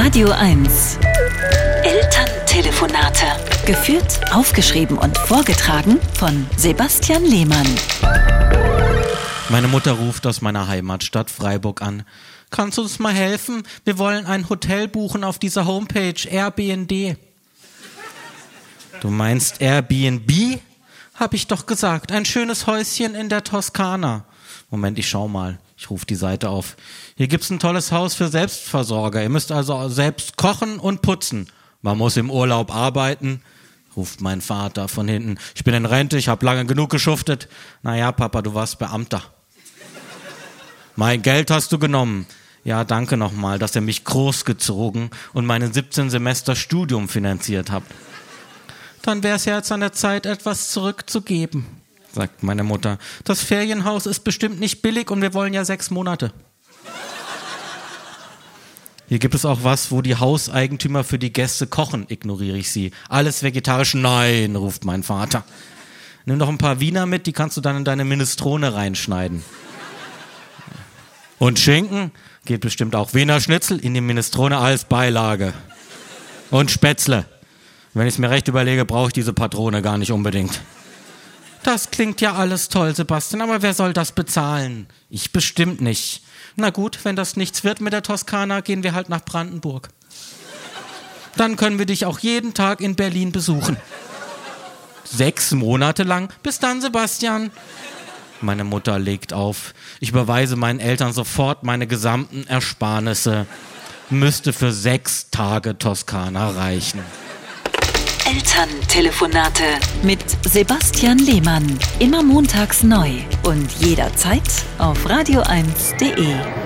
Radio 1. Elterntelefonate. Geführt, aufgeschrieben und vorgetragen von Sebastian Lehmann. Meine Mutter ruft aus meiner Heimatstadt Freiburg an. Kannst du uns mal helfen? Wir wollen ein Hotel buchen auf dieser Homepage Airbnb. Du meinst Airbnb? Hab ich doch gesagt. Ein schönes Häuschen in der Toskana. Moment, ich schau mal. Ich rufe die Seite auf. Hier gibt's ein tolles Haus für Selbstversorger. Ihr müsst also selbst kochen und putzen. Man muss im Urlaub arbeiten, ruft mein Vater von hinten. Ich bin in Rente, ich habe lange genug geschuftet. Naja, Papa, du warst Beamter. mein Geld hast du genommen. Ja, danke nochmal, dass ihr mich großgezogen und meinen 17 Semester Studium finanziert habt. Dann wäre es ja jetzt an der Zeit, etwas zurückzugeben sagt meine Mutter. Das Ferienhaus ist bestimmt nicht billig und wir wollen ja sechs Monate. Hier gibt es auch was, wo die Hauseigentümer für die Gäste kochen, ignoriere ich sie. Alles vegetarisch? Nein, ruft mein Vater. Nimm noch ein paar Wiener mit, die kannst du dann in deine Minestrone reinschneiden. Und Schinken? Geht bestimmt auch. Wiener Schnitzel in die Minestrone als Beilage. Und Spätzle. Wenn ich es mir recht überlege, brauche ich diese Patrone gar nicht unbedingt. Das klingt ja alles toll, Sebastian, aber wer soll das bezahlen? Ich bestimmt nicht. Na gut, wenn das nichts wird mit der Toskana, gehen wir halt nach Brandenburg. Dann können wir dich auch jeden Tag in Berlin besuchen. Sechs Monate lang. Bis dann, Sebastian. Meine Mutter legt auf. Ich überweise meinen Eltern sofort meine gesamten Ersparnisse. Müsste für sechs Tage Toskana reichen. Elterntelefonate mit Sebastian Lehmann. Immer montags neu und jederzeit auf radio1.de.